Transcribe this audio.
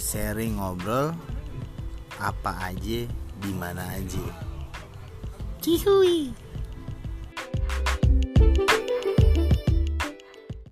sharing ngobrol apa aja di mana aja. Cihui.